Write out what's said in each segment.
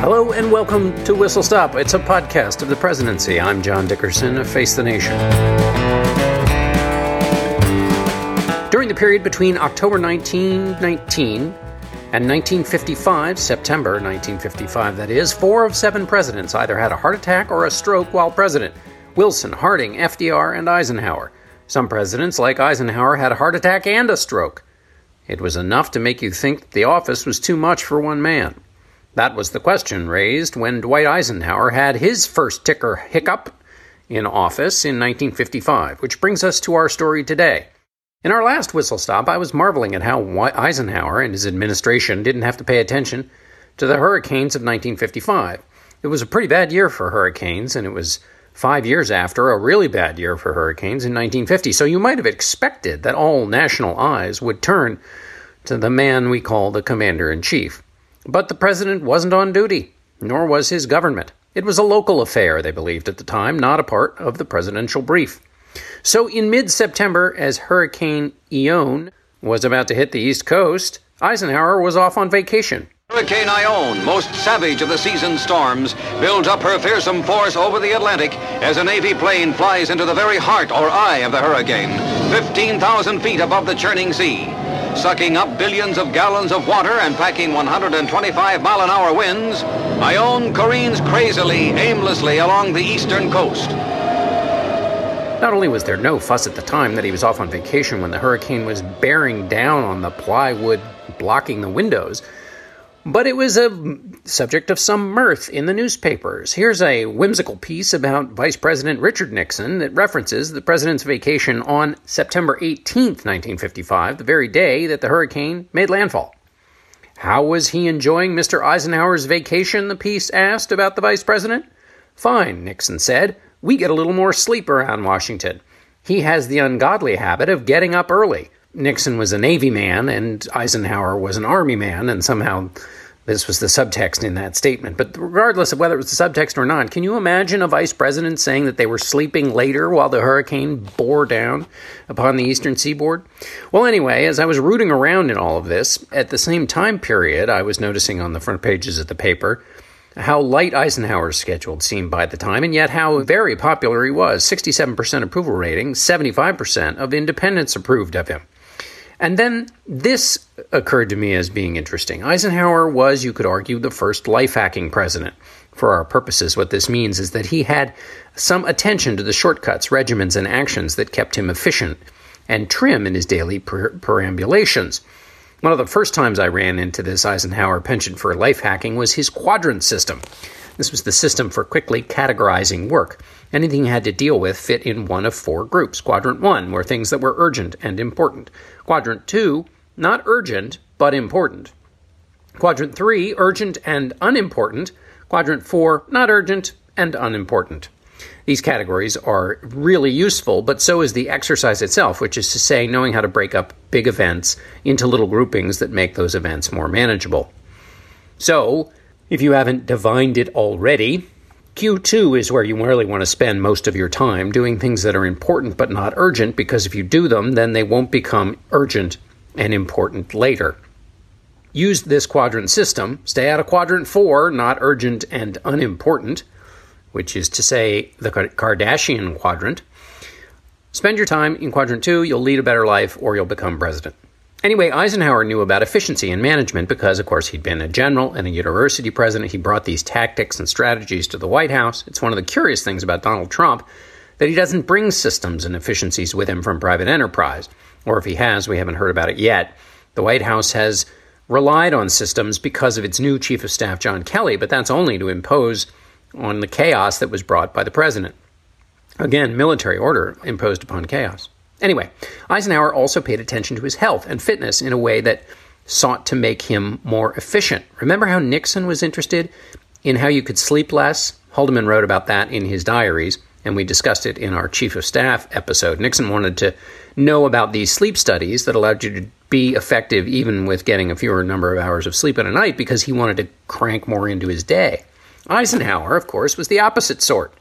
Hello and welcome to Whistle Stop. It's a podcast of the presidency. I'm John Dickerson of Face the Nation. During the period between October 1919 and 1955, September 1955, that is, four of seven presidents either had a heart attack or a stroke while president Wilson, Harding, FDR, and Eisenhower. Some presidents, like Eisenhower, had a heart attack and a stroke. It was enough to make you think the office was too much for one man. That was the question raised when Dwight Eisenhower had his first ticker hiccup in office in 1955, which brings us to our story today. In our last whistle stop, I was marveling at how Eisenhower and his administration didn't have to pay attention to the hurricanes of 1955. It was a pretty bad year for hurricanes, and it was five years after a really bad year for hurricanes in 1950. So you might have expected that all national eyes would turn to the man we call the commander in chief. But the president wasn't on duty, nor was his government. It was a local affair, they believed at the time, not a part of the presidential brief. So, in mid September, as Hurricane Ione was about to hit the East Coast, Eisenhower was off on vacation. Hurricane Ione, most savage of the season's storms, builds up her fearsome force over the Atlantic as a Navy plane flies into the very heart or eye of the hurricane, 15,000 feet above the churning sea. Sucking up billions of gallons of water and packing 125 mile an hour winds, Ione careens crazily, aimlessly along the eastern coast. Not only was there no fuss at the time that he was off on vacation when the hurricane was bearing down on the plywood blocking the windows, but it was a subject of some mirth in the newspapers. Here's a whimsical piece about Vice President Richard Nixon that references the president's vacation on September 18, 1955, the very day that the hurricane made landfall. How was he enjoying Mr. Eisenhower's vacation? The piece asked about the vice president. Fine, Nixon said we get a little more sleep around Washington. He has the ungodly habit of getting up early. Nixon was a Navy man and Eisenhower was an Army man, and somehow this was the subtext in that statement. But regardless of whether it was the subtext or not, can you imagine a vice president saying that they were sleeping later while the hurricane bore down upon the eastern seaboard? Well, anyway, as I was rooting around in all of this, at the same time period, I was noticing on the front pages of the paper how light Eisenhower's schedule seemed by the time, and yet how very popular he was 67% approval rating, 75% of independents approved of him. And then this occurred to me as being interesting. Eisenhower was, you could argue, the first life hacking president. For our purposes, what this means is that he had some attention to the shortcuts, regimens, and actions that kept him efficient and trim in his daily per- perambulations. One of the first times I ran into this Eisenhower penchant for life hacking was his quadrant system. This was the system for quickly categorizing work. Anything you had to deal with fit in one of four groups. Quadrant 1 were things that were urgent and important. Quadrant 2, not urgent, but important. Quadrant 3, urgent and unimportant. Quadrant 4, not urgent and unimportant. These categories are really useful, but so is the exercise itself, which is to say, knowing how to break up big events into little groupings that make those events more manageable. So, if you haven't divined it already, Q2 is where you really want to spend most of your time doing things that are important but not urgent, because if you do them, then they won't become urgent and important later. Use this quadrant system. Stay out of quadrant 4, not urgent and unimportant which is to say the Kardashian quadrant. Spend your time in quadrant two, you'll lead a better life or you'll become president. Anyway, Eisenhower knew about efficiency and management because, of course, he'd been a general and a university president. He brought these tactics and strategies to the White House. It's one of the curious things about Donald Trump that he doesn't bring systems and efficiencies with him from private enterprise. Or if he has, we haven't heard about it yet. The White House has relied on systems because of its new chief of staff, John Kelly, but that's only to impose on the chaos that was brought by the president. Again, military order imposed upon chaos. Anyway, Eisenhower also paid attention to his health and fitness in a way that sought to make him more efficient. Remember how Nixon was interested in how you could sleep less? Haldeman wrote about that in his diaries, and we discussed it in our Chief of Staff episode. Nixon wanted to know about these sleep studies that allowed you to be effective even with getting a fewer number of hours of sleep in a night because he wanted to crank more into his day. Eisenhower, of course, was the opposite sort.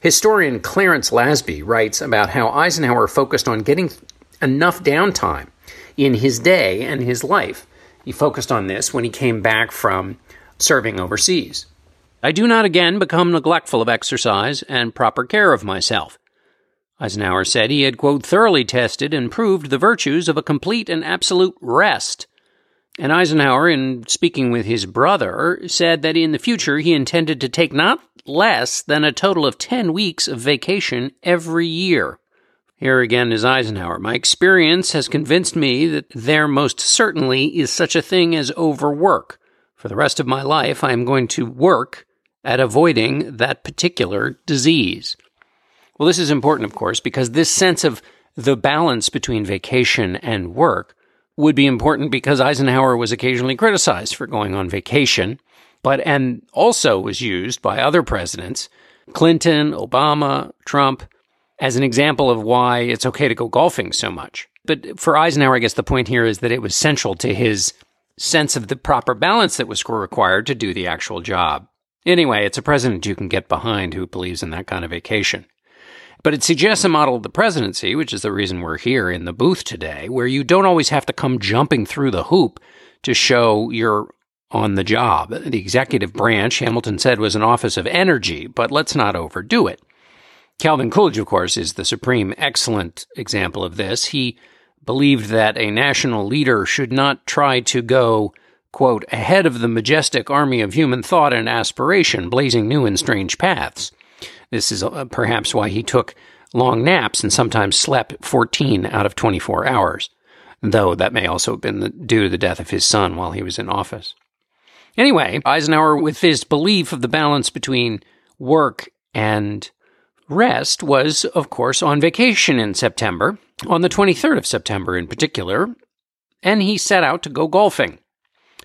Historian Clarence Lasby writes about how Eisenhower focused on getting enough downtime in his day and his life. He focused on this when he came back from serving overseas. I do not again become neglectful of exercise and proper care of myself. Eisenhower said he had, quote, thoroughly tested and proved the virtues of a complete and absolute rest. And Eisenhower, in speaking with his brother, said that in the future he intended to take not less than a total of 10 weeks of vacation every year. Here again is Eisenhower. My experience has convinced me that there most certainly is such a thing as overwork. For the rest of my life, I am going to work at avoiding that particular disease. Well, this is important, of course, because this sense of the balance between vacation and work would be important because Eisenhower was occasionally criticized for going on vacation, but and also was used by other presidents, Clinton, Obama, Trump, as an example of why it's okay to go golfing so much. But for Eisenhower, I guess the point here is that it was central to his sense of the proper balance that was required to do the actual job. Anyway, it's a president you can get behind who believes in that kind of vacation. But it suggests a model of the presidency, which is the reason we're here in the booth today, where you don't always have to come jumping through the hoop to show you're on the job. The executive branch, Hamilton said, was an office of energy, but let's not overdo it. Calvin Coolidge, of course, is the supreme excellent example of this. He believed that a national leader should not try to go, quote, ahead of the majestic army of human thought and aspiration, blazing new and strange paths. This is uh, perhaps why he took long naps and sometimes slept 14 out of 24 hours, though that may also have been due to the death of his son while he was in office. Anyway, Eisenhower, with his belief of the balance between work and rest, was, of course, on vacation in September, on the 23rd of September in particular, and he set out to go golfing.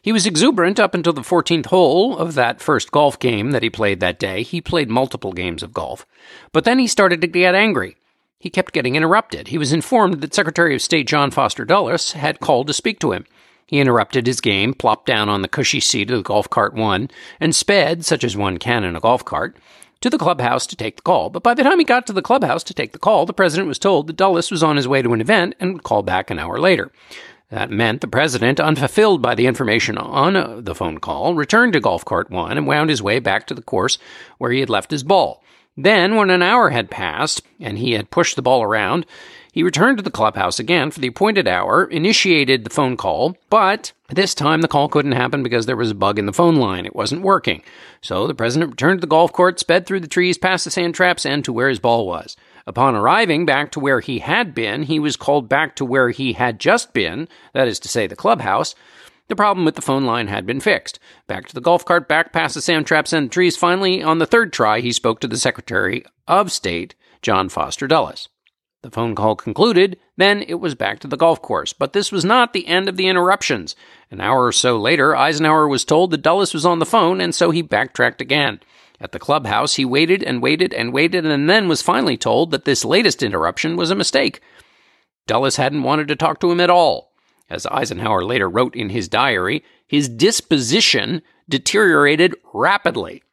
He was exuberant up until the 14th hole of that first golf game that he played that day. He played multiple games of golf. But then he started to get angry. He kept getting interrupted. He was informed that Secretary of State John Foster Dulles had called to speak to him. He interrupted his game, plopped down on the cushy seat of the golf cart one, and sped, such as one can in a golf cart, to the clubhouse to take the call. But by the time he got to the clubhouse to take the call, the president was told that Dulles was on his way to an event and would call back an hour later. That meant the president, unfulfilled by the information on the phone call, returned to golf cart one and wound his way back to the course where he had left his ball. Then, when an hour had passed and he had pushed the ball around, he returned to the clubhouse again for the appointed hour, initiated the phone call, but this time the call couldn't happen because there was a bug in the phone line. It wasn't working. So the president returned to the golf court, sped through the trees, past the sand traps, and to where his ball was. Upon arriving back to where he had been, he was called back to where he had just been, that is to say, the clubhouse. The problem with the phone line had been fixed. Back to the golf cart, back past the sand traps and the trees. Finally, on the third try, he spoke to the Secretary of State, John Foster Dulles. The phone call concluded, then it was back to the golf course. But this was not the end of the interruptions. An hour or so later, Eisenhower was told that Dulles was on the phone, and so he backtracked again. At the clubhouse, he waited and waited and waited and then was finally told that this latest interruption was a mistake. Dulles hadn't wanted to talk to him at all. As Eisenhower later wrote in his diary, his disposition deteriorated rapidly.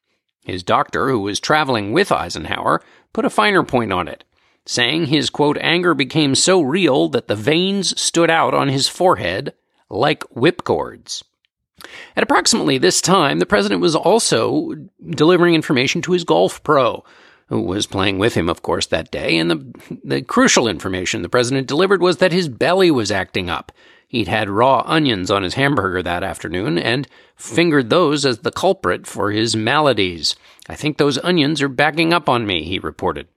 His doctor, who was traveling with Eisenhower, put a finer point on it, saying his quote, anger became so real that the veins stood out on his forehead like whipcords. At approximately this time, the president was also delivering information to his golf pro, who was playing with him, of course, that day. And the, the crucial information the president delivered was that his belly was acting up. He'd had raw onions on his hamburger that afternoon and fingered those as the culprit for his maladies. I think those onions are backing up on me, he reported.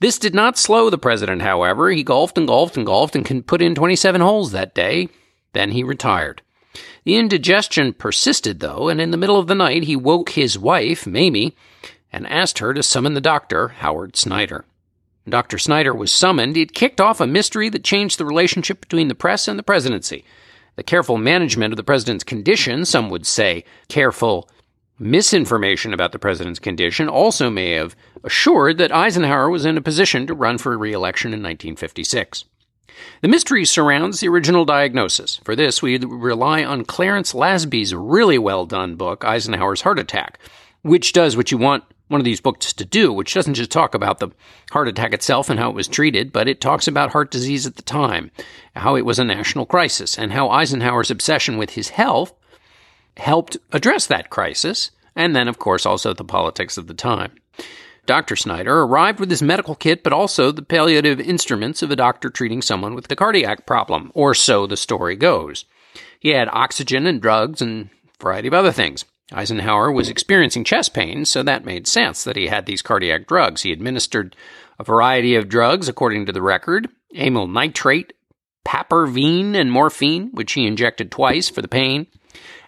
This did not slow the president, however. He golfed and golfed and golfed and can put in 27 holes that day. Then he retired. The indigestion persisted, though, and in the middle of the night he woke his wife, Mamie, and asked her to summon the doctor, Howard Snyder. Dr. Snyder was summoned. It kicked off a mystery that changed the relationship between the press and the presidency. The careful management of the president's condition, some would say careful misinformation about the president's condition, also may have assured that Eisenhower was in a position to run for re election in 1956. The mystery surrounds the original diagnosis. For this, we rely on Clarence Lasby's really well done book, Eisenhower's Heart Attack, which does what you want one of these books to do, which doesn't just talk about the heart attack itself and how it was treated, but it talks about heart disease at the time, how it was a national crisis, and how Eisenhower's obsession with his health helped address that crisis, and then, of course, also the politics of the time. Dr. Snyder arrived with his medical kit, but also the palliative instruments of a doctor treating someone with a cardiac problem, or so the story goes. He had oxygen and drugs and a variety of other things. Eisenhower was experiencing chest pain, so that made sense that he had these cardiac drugs. He administered a variety of drugs, according to the record amyl nitrate, papaverine, and morphine, which he injected twice for the pain.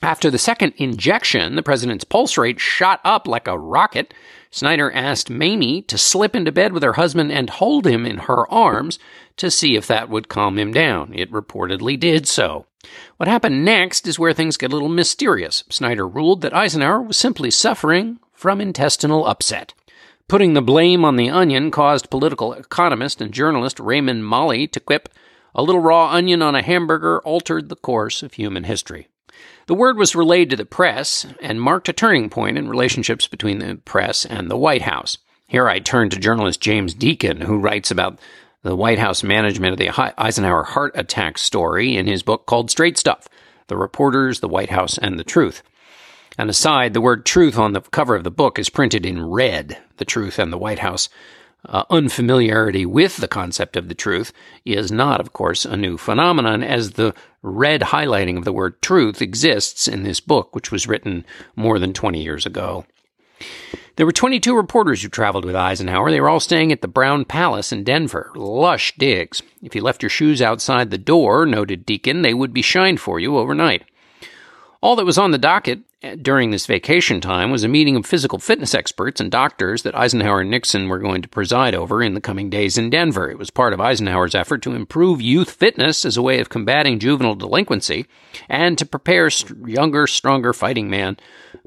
After the second injection, the president's pulse rate shot up like a rocket. Snyder asked Mamie to slip into bed with her husband and hold him in her arms to see if that would calm him down. It reportedly did so. What happened next is where things get a little mysterious. Snyder ruled that Eisenhower was simply suffering from intestinal upset. Putting the blame on the onion caused political economist and journalist Raymond Moley to quip, A little raw onion on a hamburger altered the course of human history. The word was relayed to the press and marked a turning point in relationships between the press and the White House. Here I turn to journalist James Deakin, who writes about the White House management of the Eisenhower heart attack story in his book called Straight Stuff The Reporters, the White House, and the Truth. And aside, the word truth on the cover of the book is printed in red. The truth and the White House uh, unfamiliarity with the concept of the truth is not, of course, a new phenomenon, as the red highlighting of the word truth exists in this book, which was written more than 20 years ago. There were 22 reporters who traveled with Eisenhower. They were all staying at the Brown Palace in Denver. Lush digs. If you left your shoes outside the door, noted Deakin, they would be shined for you overnight. All that was on the docket eh, during this vacation time was a meeting of physical fitness experts and doctors that Eisenhower and Nixon were going to preside over in the coming days in Denver. It was part of Eisenhower's effort to improve youth fitness as a way of combating juvenile delinquency and to prepare younger, stronger fighting men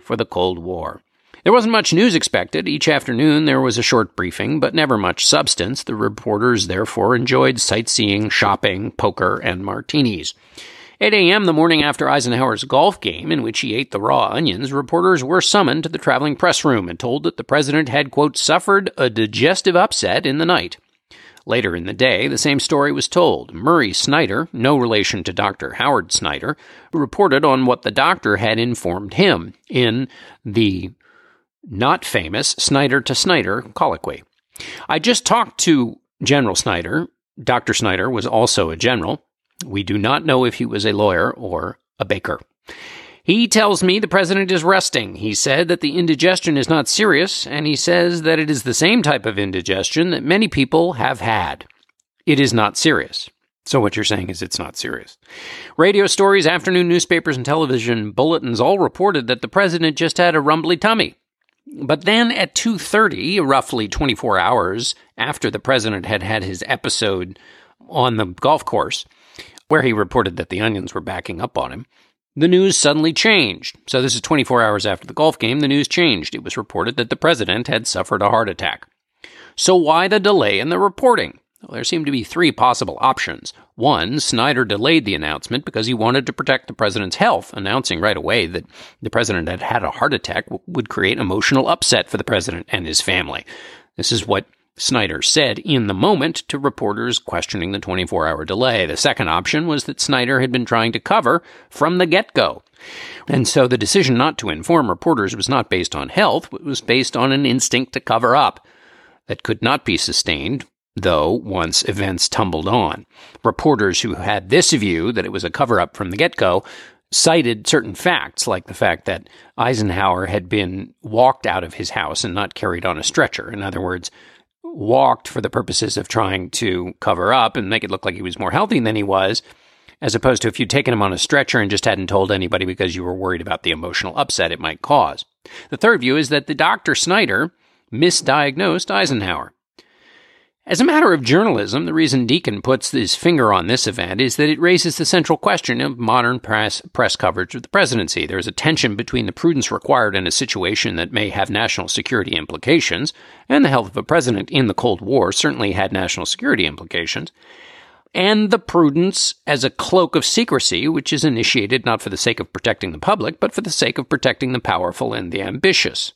for the Cold War. There wasn't much news expected. Each afternoon there was a short briefing, but never much substance. The reporters therefore enjoyed sightseeing, shopping, poker, and martinis. 8 a.m. the morning after Eisenhower's golf game, in which he ate the raw onions, reporters were summoned to the traveling press room and told that the president had, quote, suffered a digestive upset in the night. Later in the day, the same story was told. Murray Snyder, no relation to Dr. Howard Snyder, reported on what the doctor had informed him in the not famous Snyder to Snyder colloquy. I just talked to General Snyder. Dr. Snyder was also a general. We do not know if he was a lawyer or a baker. He tells me the president is resting. He said that the indigestion is not serious, and he says that it is the same type of indigestion that many people have had. It is not serious. So, what you're saying is it's not serious. Radio stories, afternoon newspapers, and television bulletins all reported that the president just had a rumbly tummy. But then at 2:30, roughly 24 hours after the president had had his episode on the golf course, where he reported that the onions were backing up on him, the news suddenly changed. So, this is 24 hours after the golf game, the news changed. It was reported that the president had suffered a heart attack. So, why the delay in the reporting? Well, there seemed to be three possible options. One, Snyder delayed the announcement because he wanted to protect the president's health. Announcing right away that the president had had a heart attack would create emotional upset for the president and his family. This is what Snyder said in the moment to reporters questioning the 24 hour delay. The second option was that Snyder had been trying to cover from the get go. And so the decision not to inform reporters was not based on health, it was based on an instinct to cover up that could not be sustained, though once events tumbled on. Reporters who had this view that it was a cover up from the get go cited certain facts, like the fact that Eisenhower had been walked out of his house and not carried on a stretcher. In other words, walked for the purposes of trying to cover up and make it look like he was more healthy than he was, as opposed to if you'd taken him on a stretcher and just hadn't told anybody because you were worried about the emotional upset it might cause. The third view is that the Dr. Snyder misdiagnosed Eisenhower. As a matter of journalism, the reason Deakin puts his finger on this event is that it raises the central question of modern press, press coverage of the presidency. There is a tension between the prudence required in a situation that may have national security implications, and the health of a president in the Cold War certainly had national security implications, and the prudence as a cloak of secrecy, which is initiated not for the sake of protecting the public, but for the sake of protecting the powerful and the ambitious.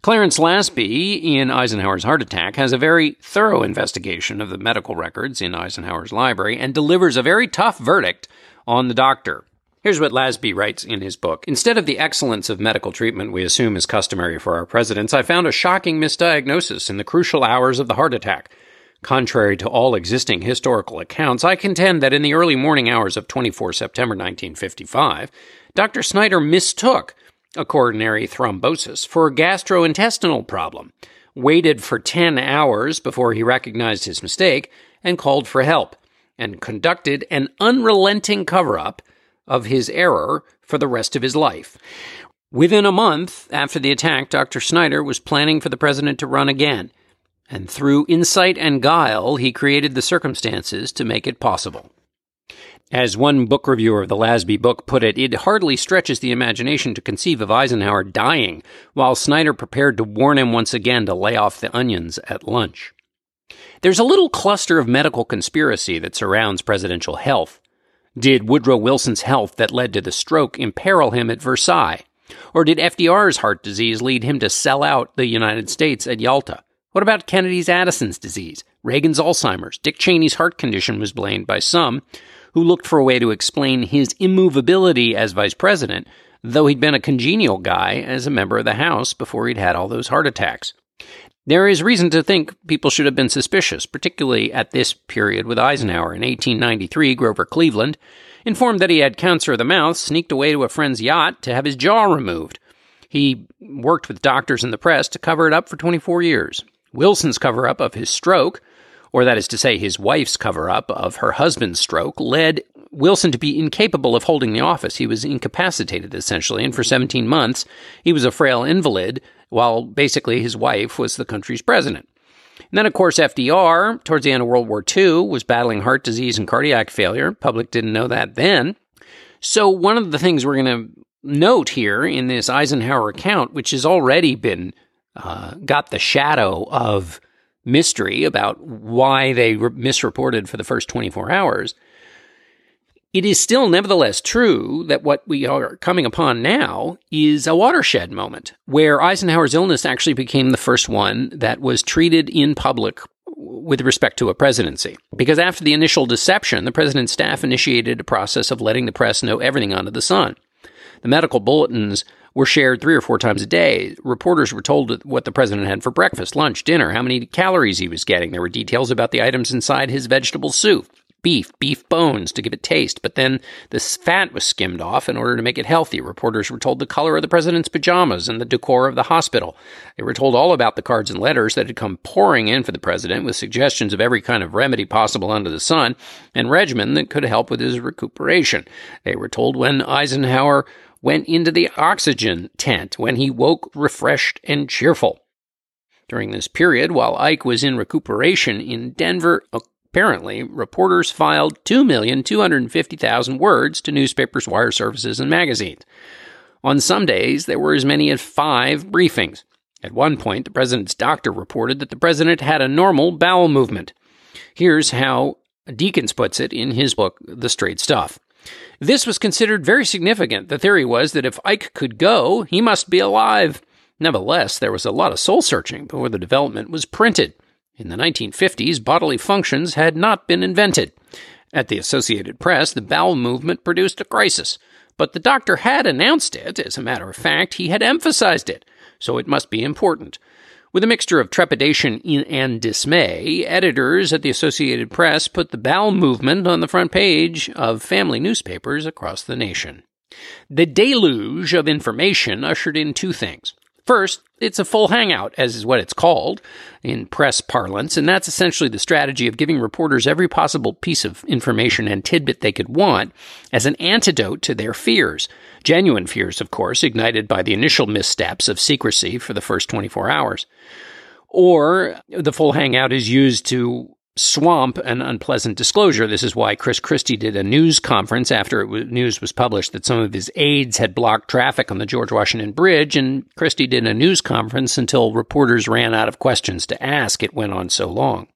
Clarence Lasby in Eisenhower's Heart Attack has a very thorough investigation of the medical records in Eisenhower's library and delivers a very tough verdict on the doctor. Here's what Lasby writes in his book. Instead of the excellence of medical treatment we assume is customary for our presidents, I found a shocking misdiagnosis in the crucial hours of the heart attack. Contrary to all existing historical accounts, I contend that in the early morning hours of 24 September 1955, Dr. Snyder mistook a coronary thrombosis for a gastrointestinal problem, waited for 10 hours before he recognized his mistake and called for help, and conducted an unrelenting cover up of his error for the rest of his life. Within a month after the attack, Dr. Snyder was planning for the president to run again, and through insight and guile, he created the circumstances to make it possible. As one book reviewer of the Lasby book put it, it hardly stretches the imagination to conceive of Eisenhower dying while Snyder prepared to warn him once again to lay off the onions at lunch. There's a little cluster of medical conspiracy that surrounds presidential health. Did Woodrow Wilson's health that led to the stroke imperil him at Versailles? Or did FDR's heart disease lead him to sell out the United States at Yalta? What about Kennedy's Addison's disease? Reagan's Alzheimer's? Dick Cheney's heart condition was blamed by some, who looked for a way to explain his immovability as vice president, though he'd been a congenial guy as a member of the House before he'd had all those heart attacks. There is reason to think people should have been suspicious, particularly at this period with Eisenhower. In 1893, Grover Cleveland, informed that he had cancer of the mouth, sneaked away to a friend's yacht to have his jaw removed. He worked with doctors and the press to cover it up for 24 years. Wilson's cover up of his stroke or that is to say, his wife's cover up of her husband's stroke, led Wilson to be incapable of holding the office. He was incapacitated, essentially, and for 17 months, he was a frail invalid, while basically his wife was the country's president. And then, of course, FDR, towards the end of World War II, was battling heart disease and cardiac failure. Public didn't know that then. So, one of the things we're going to note here in this Eisenhower account, which has already been uh, got the shadow of mystery about why they re- misreported for the first 24 hours, it is still nevertheless true that what we are coming upon now is a watershed moment where Eisenhower's illness actually became the first one that was treated in public with respect to a presidency. Because after the initial deception, the president's staff initiated a process of letting the press know everything under the sun. The medical bulletins were shared three or four times a day. Reporters were told what the president had for breakfast, lunch, dinner, how many calories he was getting. There were details about the items inside his vegetable soup beef, beef bones to give it taste, but then the fat was skimmed off in order to make it healthy. Reporters were told the color of the president's pajamas and the decor of the hospital. They were told all about the cards and letters that had come pouring in for the president with suggestions of every kind of remedy possible under the sun and regimen that could help with his recuperation. They were told when Eisenhower went into the oxygen tent when he woke refreshed and cheerful. During this period, while Ike was in recuperation in Denver, apparently, reporters filed 2,250,000 words to newspapers, wire services, and magazines. On some days, there were as many as five briefings. At one point, the president's doctor reported that the president had a normal bowel movement. Here's how Deakins puts it in his book, The Straight Stuff. This was considered very significant. The theory was that if Ike could go, he must be alive. Nevertheless, there was a lot of soul searching before the development was printed. In the 1950s, bodily functions had not been invented. At the Associated Press, the bowel movement produced a crisis. But the doctor had announced it. As a matter of fact, he had emphasized it. So it must be important. With a mixture of trepidation and dismay, editors at the Associated Press put the bowel movement on the front page of family newspapers across the nation. The deluge of information ushered in two things. First, it's a full hangout, as is what it's called in press parlance, and that's essentially the strategy of giving reporters every possible piece of information and tidbit they could want as an antidote to their fears. Genuine fears, of course, ignited by the initial missteps of secrecy for the first 24 hours. or the full hangout is used to swamp an unpleasant disclosure. This is why Chris Christie did a news conference after was, news was published that some of his aides had blocked traffic on the George Washington Bridge, and Christie did a news conference until reporters ran out of questions to ask. It went on so long.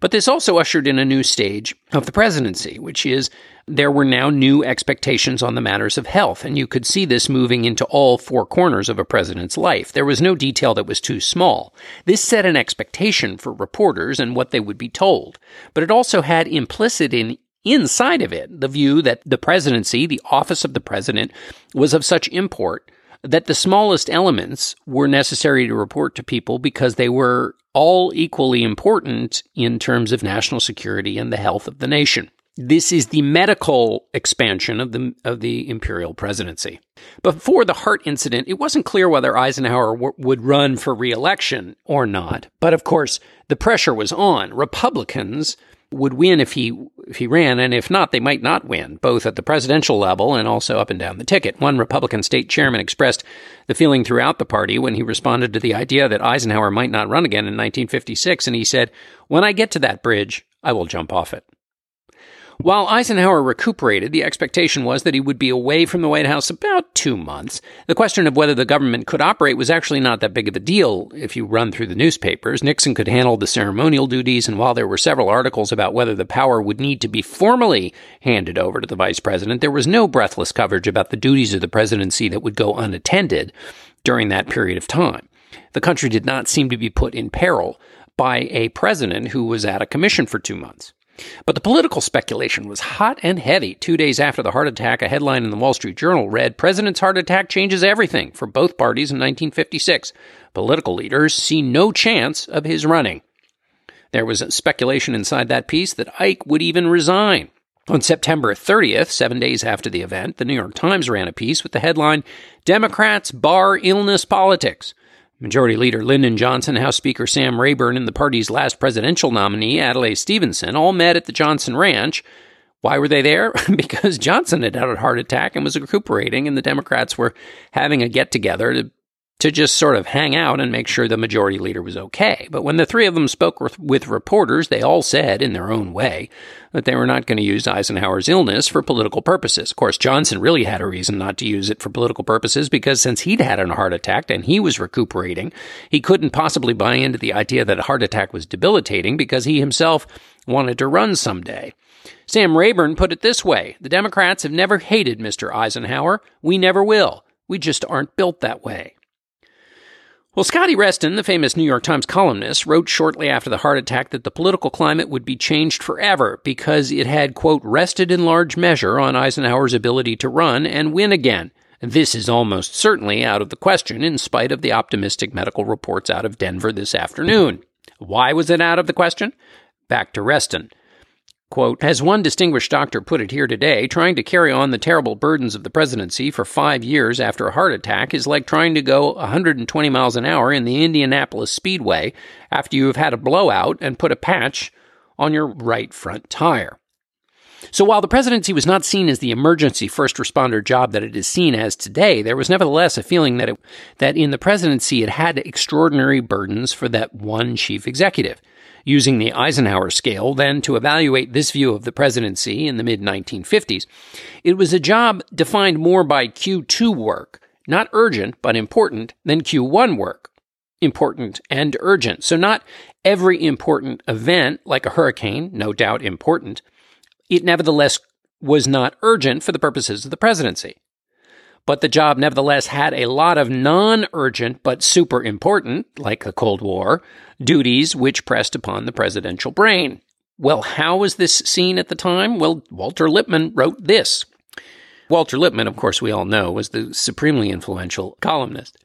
But this also ushered in a new stage of the presidency, which is there were now new expectations on the matters of health, and you could see this moving into all four corners of a president's life. There was no detail that was too small. This set an expectation for reporters and what they would be told, but it also had implicit in inside of it the view that the presidency, the office of the president, was of such import that the smallest elements were necessary to report to people because they were all equally important in terms of national security and the health of the nation. This is the medical expansion of the of the imperial presidency. Before the heart incident, it wasn't clear whether Eisenhower w- would run for re-election or not. But of course, the pressure was on. Republicans would win if he if he ran, and if not, they might not win, both at the presidential level and also up and down the ticket. One Republican state chairman expressed the feeling throughout the party when he responded to the idea that Eisenhower might not run again in 1956, and he said, "When I get to that bridge, I will jump off it." While Eisenhower recuperated, the expectation was that he would be away from the White House about two months. The question of whether the government could operate was actually not that big of a deal if you run through the newspapers. Nixon could handle the ceremonial duties, and while there were several articles about whether the power would need to be formally handed over to the vice president, there was no breathless coverage about the duties of the presidency that would go unattended during that period of time. The country did not seem to be put in peril by a president who was at a commission for two months. But the political speculation was hot and heavy. Two days after the heart attack, a headline in the Wall Street Journal read President's heart attack changes everything for both parties in 1956. Political leaders see no chance of his running. There was speculation inside that piece that Ike would even resign. On September 30th, seven days after the event, the New York Times ran a piece with the headline Democrats Bar Illness Politics. Majority Leader Lyndon Johnson, House Speaker Sam Rayburn, and the party's last presidential nominee, Adlai Stevenson, all met at the Johnson Ranch. Why were they there? because Johnson had had a heart attack and was recuperating, and the Democrats were having a get together to to just sort of hang out and make sure the majority leader was okay. But when the three of them spoke with reporters, they all said, in their own way, that they were not going to use Eisenhower's illness for political purposes. Of course, Johnson really had a reason not to use it for political purposes because since he'd had a heart attack and he was recuperating, he couldn't possibly buy into the idea that a heart attack was debilitating because he himself wanted to run someday. Sam Rayburn put it this way The Democrats have never hated Mr. Eisenhower. We never will. We just aren't built that way. Well, Scotty Reston, the famous New York Times columnist, wrote shortly after the heart attack that the political climate would be changed forever because it had, quote, rested in large measure on Eisenhower's ability to run and win again. This is almost certainly out of the question in spite of the optimistic medical reports out of Denver this afternoon. Why was it out of the question? Back to Reston. Quote, as one distinguished doctor put it here today, trying to carry on the terrible burdens of the presidency for five years after a heart attack is like trying to go 120 miles an hour in the Indianapolis Speedway after you have had a blowout and put a patch on your right front tire. So while the presidency was not seen as the emergency first responder job that it is seen as today, there was nevertheless a feeling that it, that in the presidency it had extraordinary burdens for that one chief executive using the Eisenhower scale then to evaluate this view of the presidency in the mid 1950s. It was a job defined more by Q2 work, not urgent but important, than Q1 work, important and urgent. So, not every important event, like a hurricane, no doubt important, it nevertheless was not urgent for the purposes of the presidency but the job nevertheless had a lot of non urgent but super important, like the Cold War, duties which pressed upon the presidential brain. Well, how was this seen at the time? Well, Walter Lippmann wrote this. Walter Lippmann, of course, we all know, was the supremely influential columnist.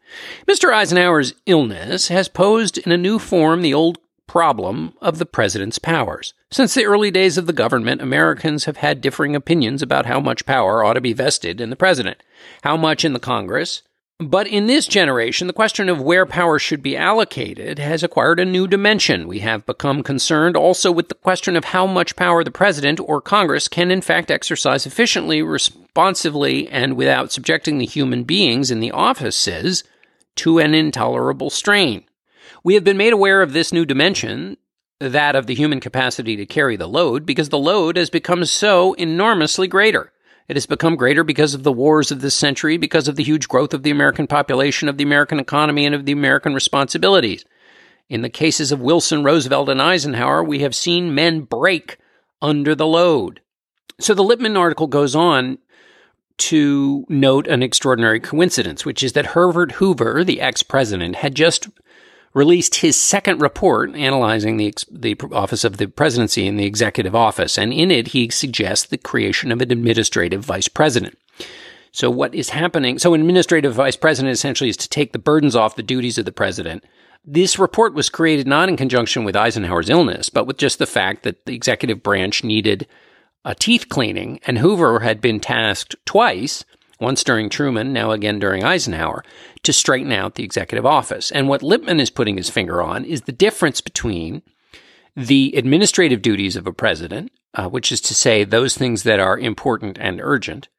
Mr. Eisenhower's illness has posed in a new form the old problem of the president's powers. Since the early days of the government, Americans have had differing opinions about how much power ought to be vested in the president, how much in the Congress. But in this generation, the question of where power should be allocated has acquired a new dimension. We have become concerned also with the question of how much power the president or Congress can in fact exercise efficiently, responsively, and without subjecting the human beings in the offices to an intolerable strain. We have been made aware of this new dimension, that of the human capacity to carry the load, because the load has become so enormously greater. It has become greater because of the wars of this century, because of the huge growth of the American population, of the American economy, and of the American responsibilities. In the cases of Wilson, Roosevelt, and Eisenhower, we have seen men break under the load. So the Lippmann article goes on to note an extraordinary coincidence, which is that Herbert Hoover, the ex president, had just released his second report analyzing the, the office of the presidency and the executive office. And in it, he suggests the creation of an administrative vice president. So, what is happening? So, an administrative vice president essentially is to take the burdens off the duties of the president. This report was created not in conjunction with Eisenhower's illness, but with just the fact that the executive branch needed a teeth cleaning, and Hoover had been tasked twice once during Truman, now again during Eisenhower, to straighten out the executive office. And what Lippmann is putting his finger on is the difference between the administrative duties of a president, uh, which is to say those things that are important and urgent,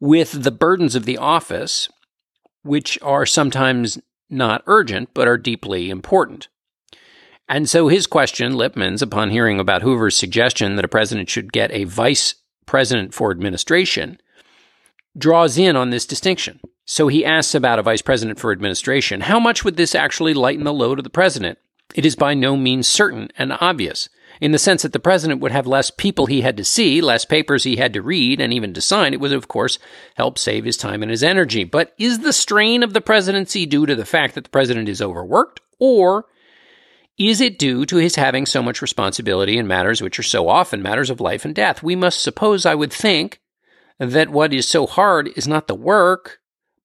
with the burdens of the office, which are sometimes not urgent but are deeply important. And so his question, Lippmann's, upon hearing about Hoover's suggestion that a president should get a vice president for administration, draws in on this distinction. So he asks about a vice president for administration. How much would this actually lighten the load of the president? It is by no means certain and obvious, in the sense that the president would have less people he had to see, less papers he had to read, and even to sign. It would, of course, help save his time and his energy. But is the strain of the presidency due to the fact that the president is overworked, or is it due to his having so much responsibility in matters which are so often matters of life and death? We must suppose, I would think, that what is so hard is not the work,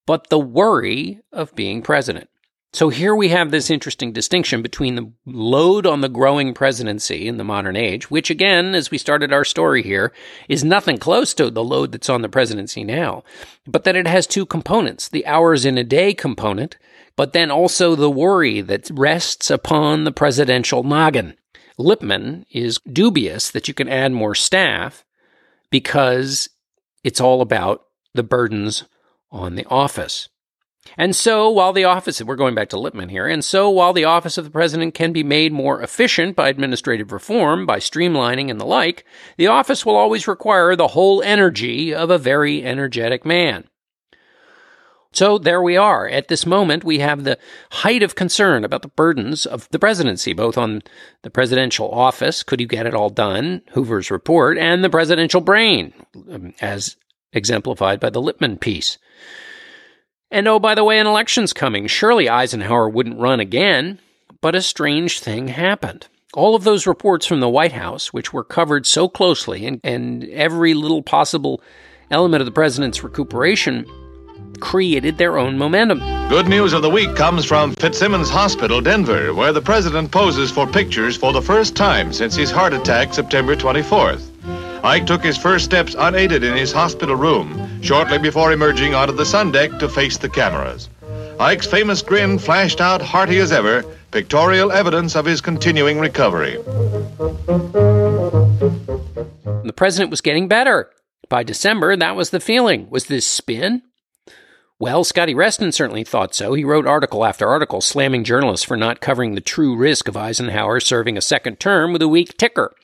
but the worry of being president. So here we have this interesting distinction between the load on the growing presidency in the modern age, which again, as we started our story here, is nothing close to the load that's on the presidency now, but that it has two components, the hours in a day component, but then also the worry that rests upon the presidential noggin. Lippmann is dubious that you can add more staff because it's all about the burdens on the office. And so, while the office, we're going back to Lippmann here, and so while the office of the president can be made more efficient by administrative reform, by streamlining and the like, the office will always require the whole energy of a very energetic man. So there we are. At this moment, we have the height of concern about the burdens of the presidency, both on the presidential office, could you get it all done, Hoover's report, and the presidential brain, um, as exemplified by the Lippmann piece. And oh, by the way, an election's coming. Surely Eisenhower wouldn't run again, but a strange thing happened. All of those reports from the White House, which were covered so closely, and, and every little possible element of the president's recuperation created their own momentum. Good news of the week comes from Fitzsimons Hospital, Denver, where the president poses for pictures for the first time since his heart attack September 24th. Ike took his first steps unaided in his hospital room shortly before emerging onto the sun deck to face the cameras. Ike's famous grin flashed out hearty as ever, pictorial evidence of his continuing recovery. The president was getting better. By December, that was the feeling. Was this spin? Well, Scotty Reston certainly thought so. He wrote article after article slamming journalists for not covering the true risk of Eisenhower serving a second term with a weak ticker.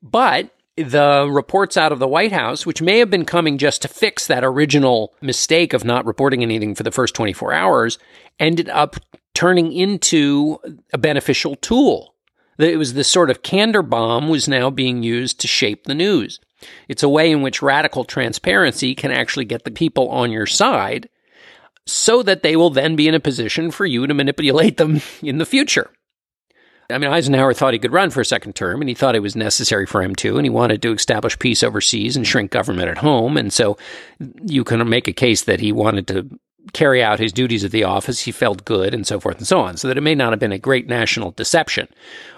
But the reports out of the White House, which may have been coming just to fix that original mistake of not reporting anything for the first 24 hours, ended up turning into a beneficial tool. It was this sort of candor bomb was now being used to shape the news. It's a way in which radical transparency can actually get the people on your side so that they will then be in a position for you to manipulate them in the future. I mean, Eisenhower thought he could run for a second term, and he thought it was necessary for him to, and he wanted to establish peace overseas and shrink government at home. And so you can make a case that he wanted to carry out his duties at the office, he felt good, and so forth and so on. So that it may not have been a great national deception.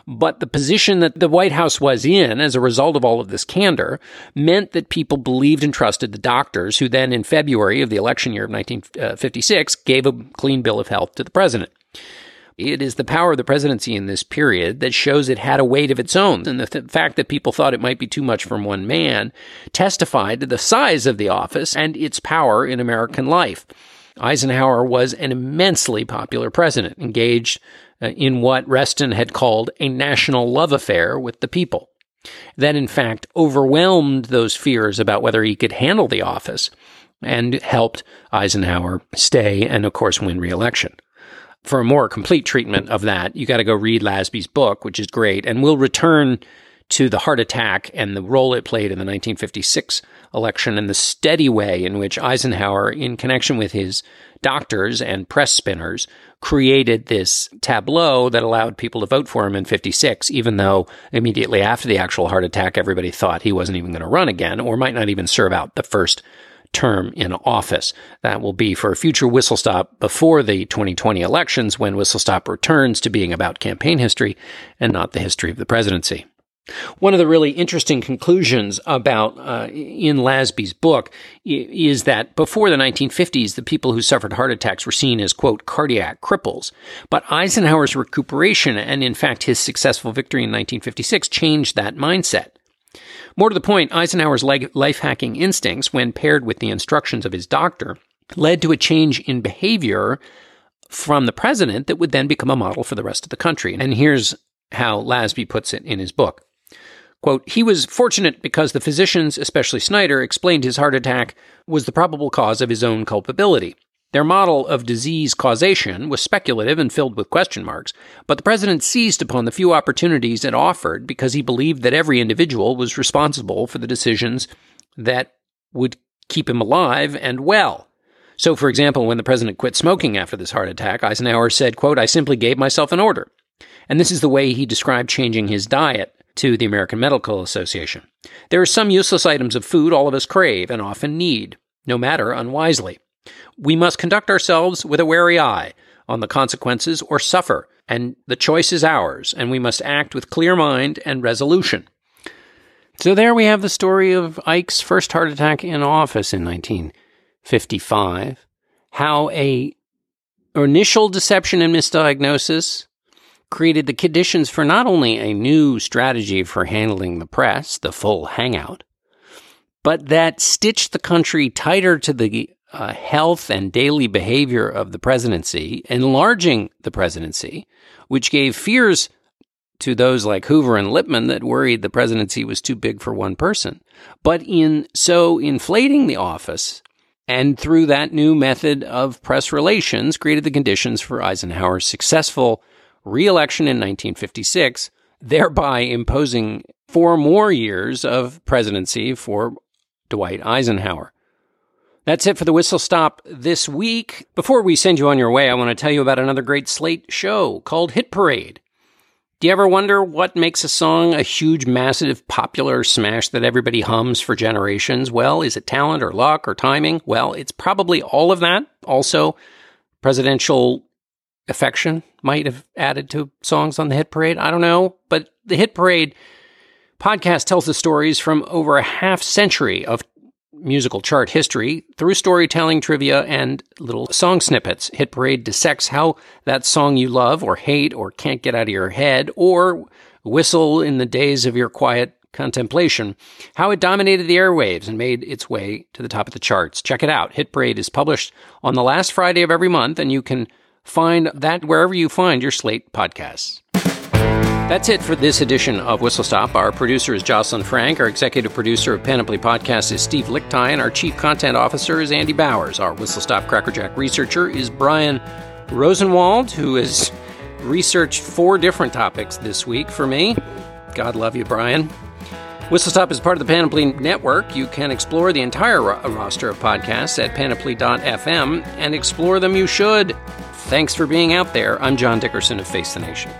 But the position that the White House was in as a result of all of this candor meant that people believed and trusted the doctors, who then in February of the election year of 1956 gave a clean bill of health to the president. It is the power of the presidency in this period that shows it had a weight of its own. And the th- fact that people thought it might be too much from one man testified to the size of the office and its power in American life. Eisenhower was an immensely popular president, engaged uh, in what Reston had called a national love affair with the people. That, in fact, overwhelmed those fears about whether he could handle the office and helped Eisenhower stay and, of course, win re election. For a more complete treatment of that, you got to go read Lasby's book, which is great. And we'll return to the heart attack and the role it played in the 1956 election and the steady way in which Eisenhower, in connection with his doctors and press spinners, created this tableau that allowed people to vote for him in 56, even though immediately after the actual heart attack, everybody thought he wasn't even going to run again or might not even serve out the first term in office. That will be for a future whistle stop before the 2020 elections when whistle stop returns to being about campaign history and not the history of the presidency. One of the really interesting conclusions about uh, in Lasby's book is that before the 1950s, the people who suffered heart attacks were seen as quote cardiac cripples. But Eisenhower's recuperation and in fact his successful victory in 1956 changed that mindset. More to the point, Eisenhower's life hacking instincts, when paired with the instructions of his doctor, led to a change in behavior from the president that would then become a model for the rest of the country. And here's how Lasby puts it in his book. Quote, he was fortunate because the physicians, especially Snyder, explained his heart attack was the probable cause of his own culpability. Their model of disease causation was speculative and filled with question marks, but the president seized upon the few opportunities it offered because he believed that every individual was responsible for the decisions that would keep him alive and well. So, for example, when the president quit smoking after this heart attack, Eisenhower said, quote, I simply gave myself an order. And this is the way he described changing his diet to the American Medical Association. There are some useless items of food all of us crave and often need, no matter unwisely. We must conduct ourselves with a wary eye on the consequences or suffer, and the choice is ours, and we must act with clear mind and resolution. So there we have the story of Ike's first heart attack in office in 1955, how a initial deception and misdiagnosis created the conditions for not only a new strategy for handling the press, the full hangout, but that stitched the country tighter to the uh, health and daily behavior of the presidency, enlarging the presidency, which gave fears to those like Hoover and Lippmann that worried the presidency was too big for one person. But in so inflating the office and through that new method of press relations created the conditions for Eisenhower's successful reelection in 1956, thereby imposing four more years of presidency for Dwight Eisenhower. That's it for the whistle stop this week. Before we send you on your way, I want to tell you about another great Slate show called Hit Parade. Do you ever wonder what makes a song a huge, massive, popular smash that everybody hums for generations? Well, is it talent or luck or timing? Well, it's probably all of that. Also, presidential affection might have added to songs on the Hit Parade. I don't know. But the Hit Parade podcast tells the stories from over a half century of musical chart history through storytelling, trivia, and little song snippets. Hit Parade dissects how that song you love or hate or can't get out of your head or whistle in the days of your quiet contemplation, how it dominated the airwaves and made its way to the top of the charts. Check it out. Hit Parade is published on the last Friday of every month, and you can find that wherever you find your Slate podcasts. That's it for this edition of Whistle Stop. Our producer is Jocelyn Frank. Our executive producer of Panoply Podcast is Steve Lickteig, and our chief content officer is Andy Bowers. Our Whistle Stop Crackerjack researcher is Brian Rosenwald, who has researched four different topics this week for me. God love you, Brian. Whistle Stop is part of the Panoply Network. You can explore the entire ro- roster of podcasts at panoply.fm, and explore them you should. Thanks for being out there. I'm John Dickerson of Face the Nation.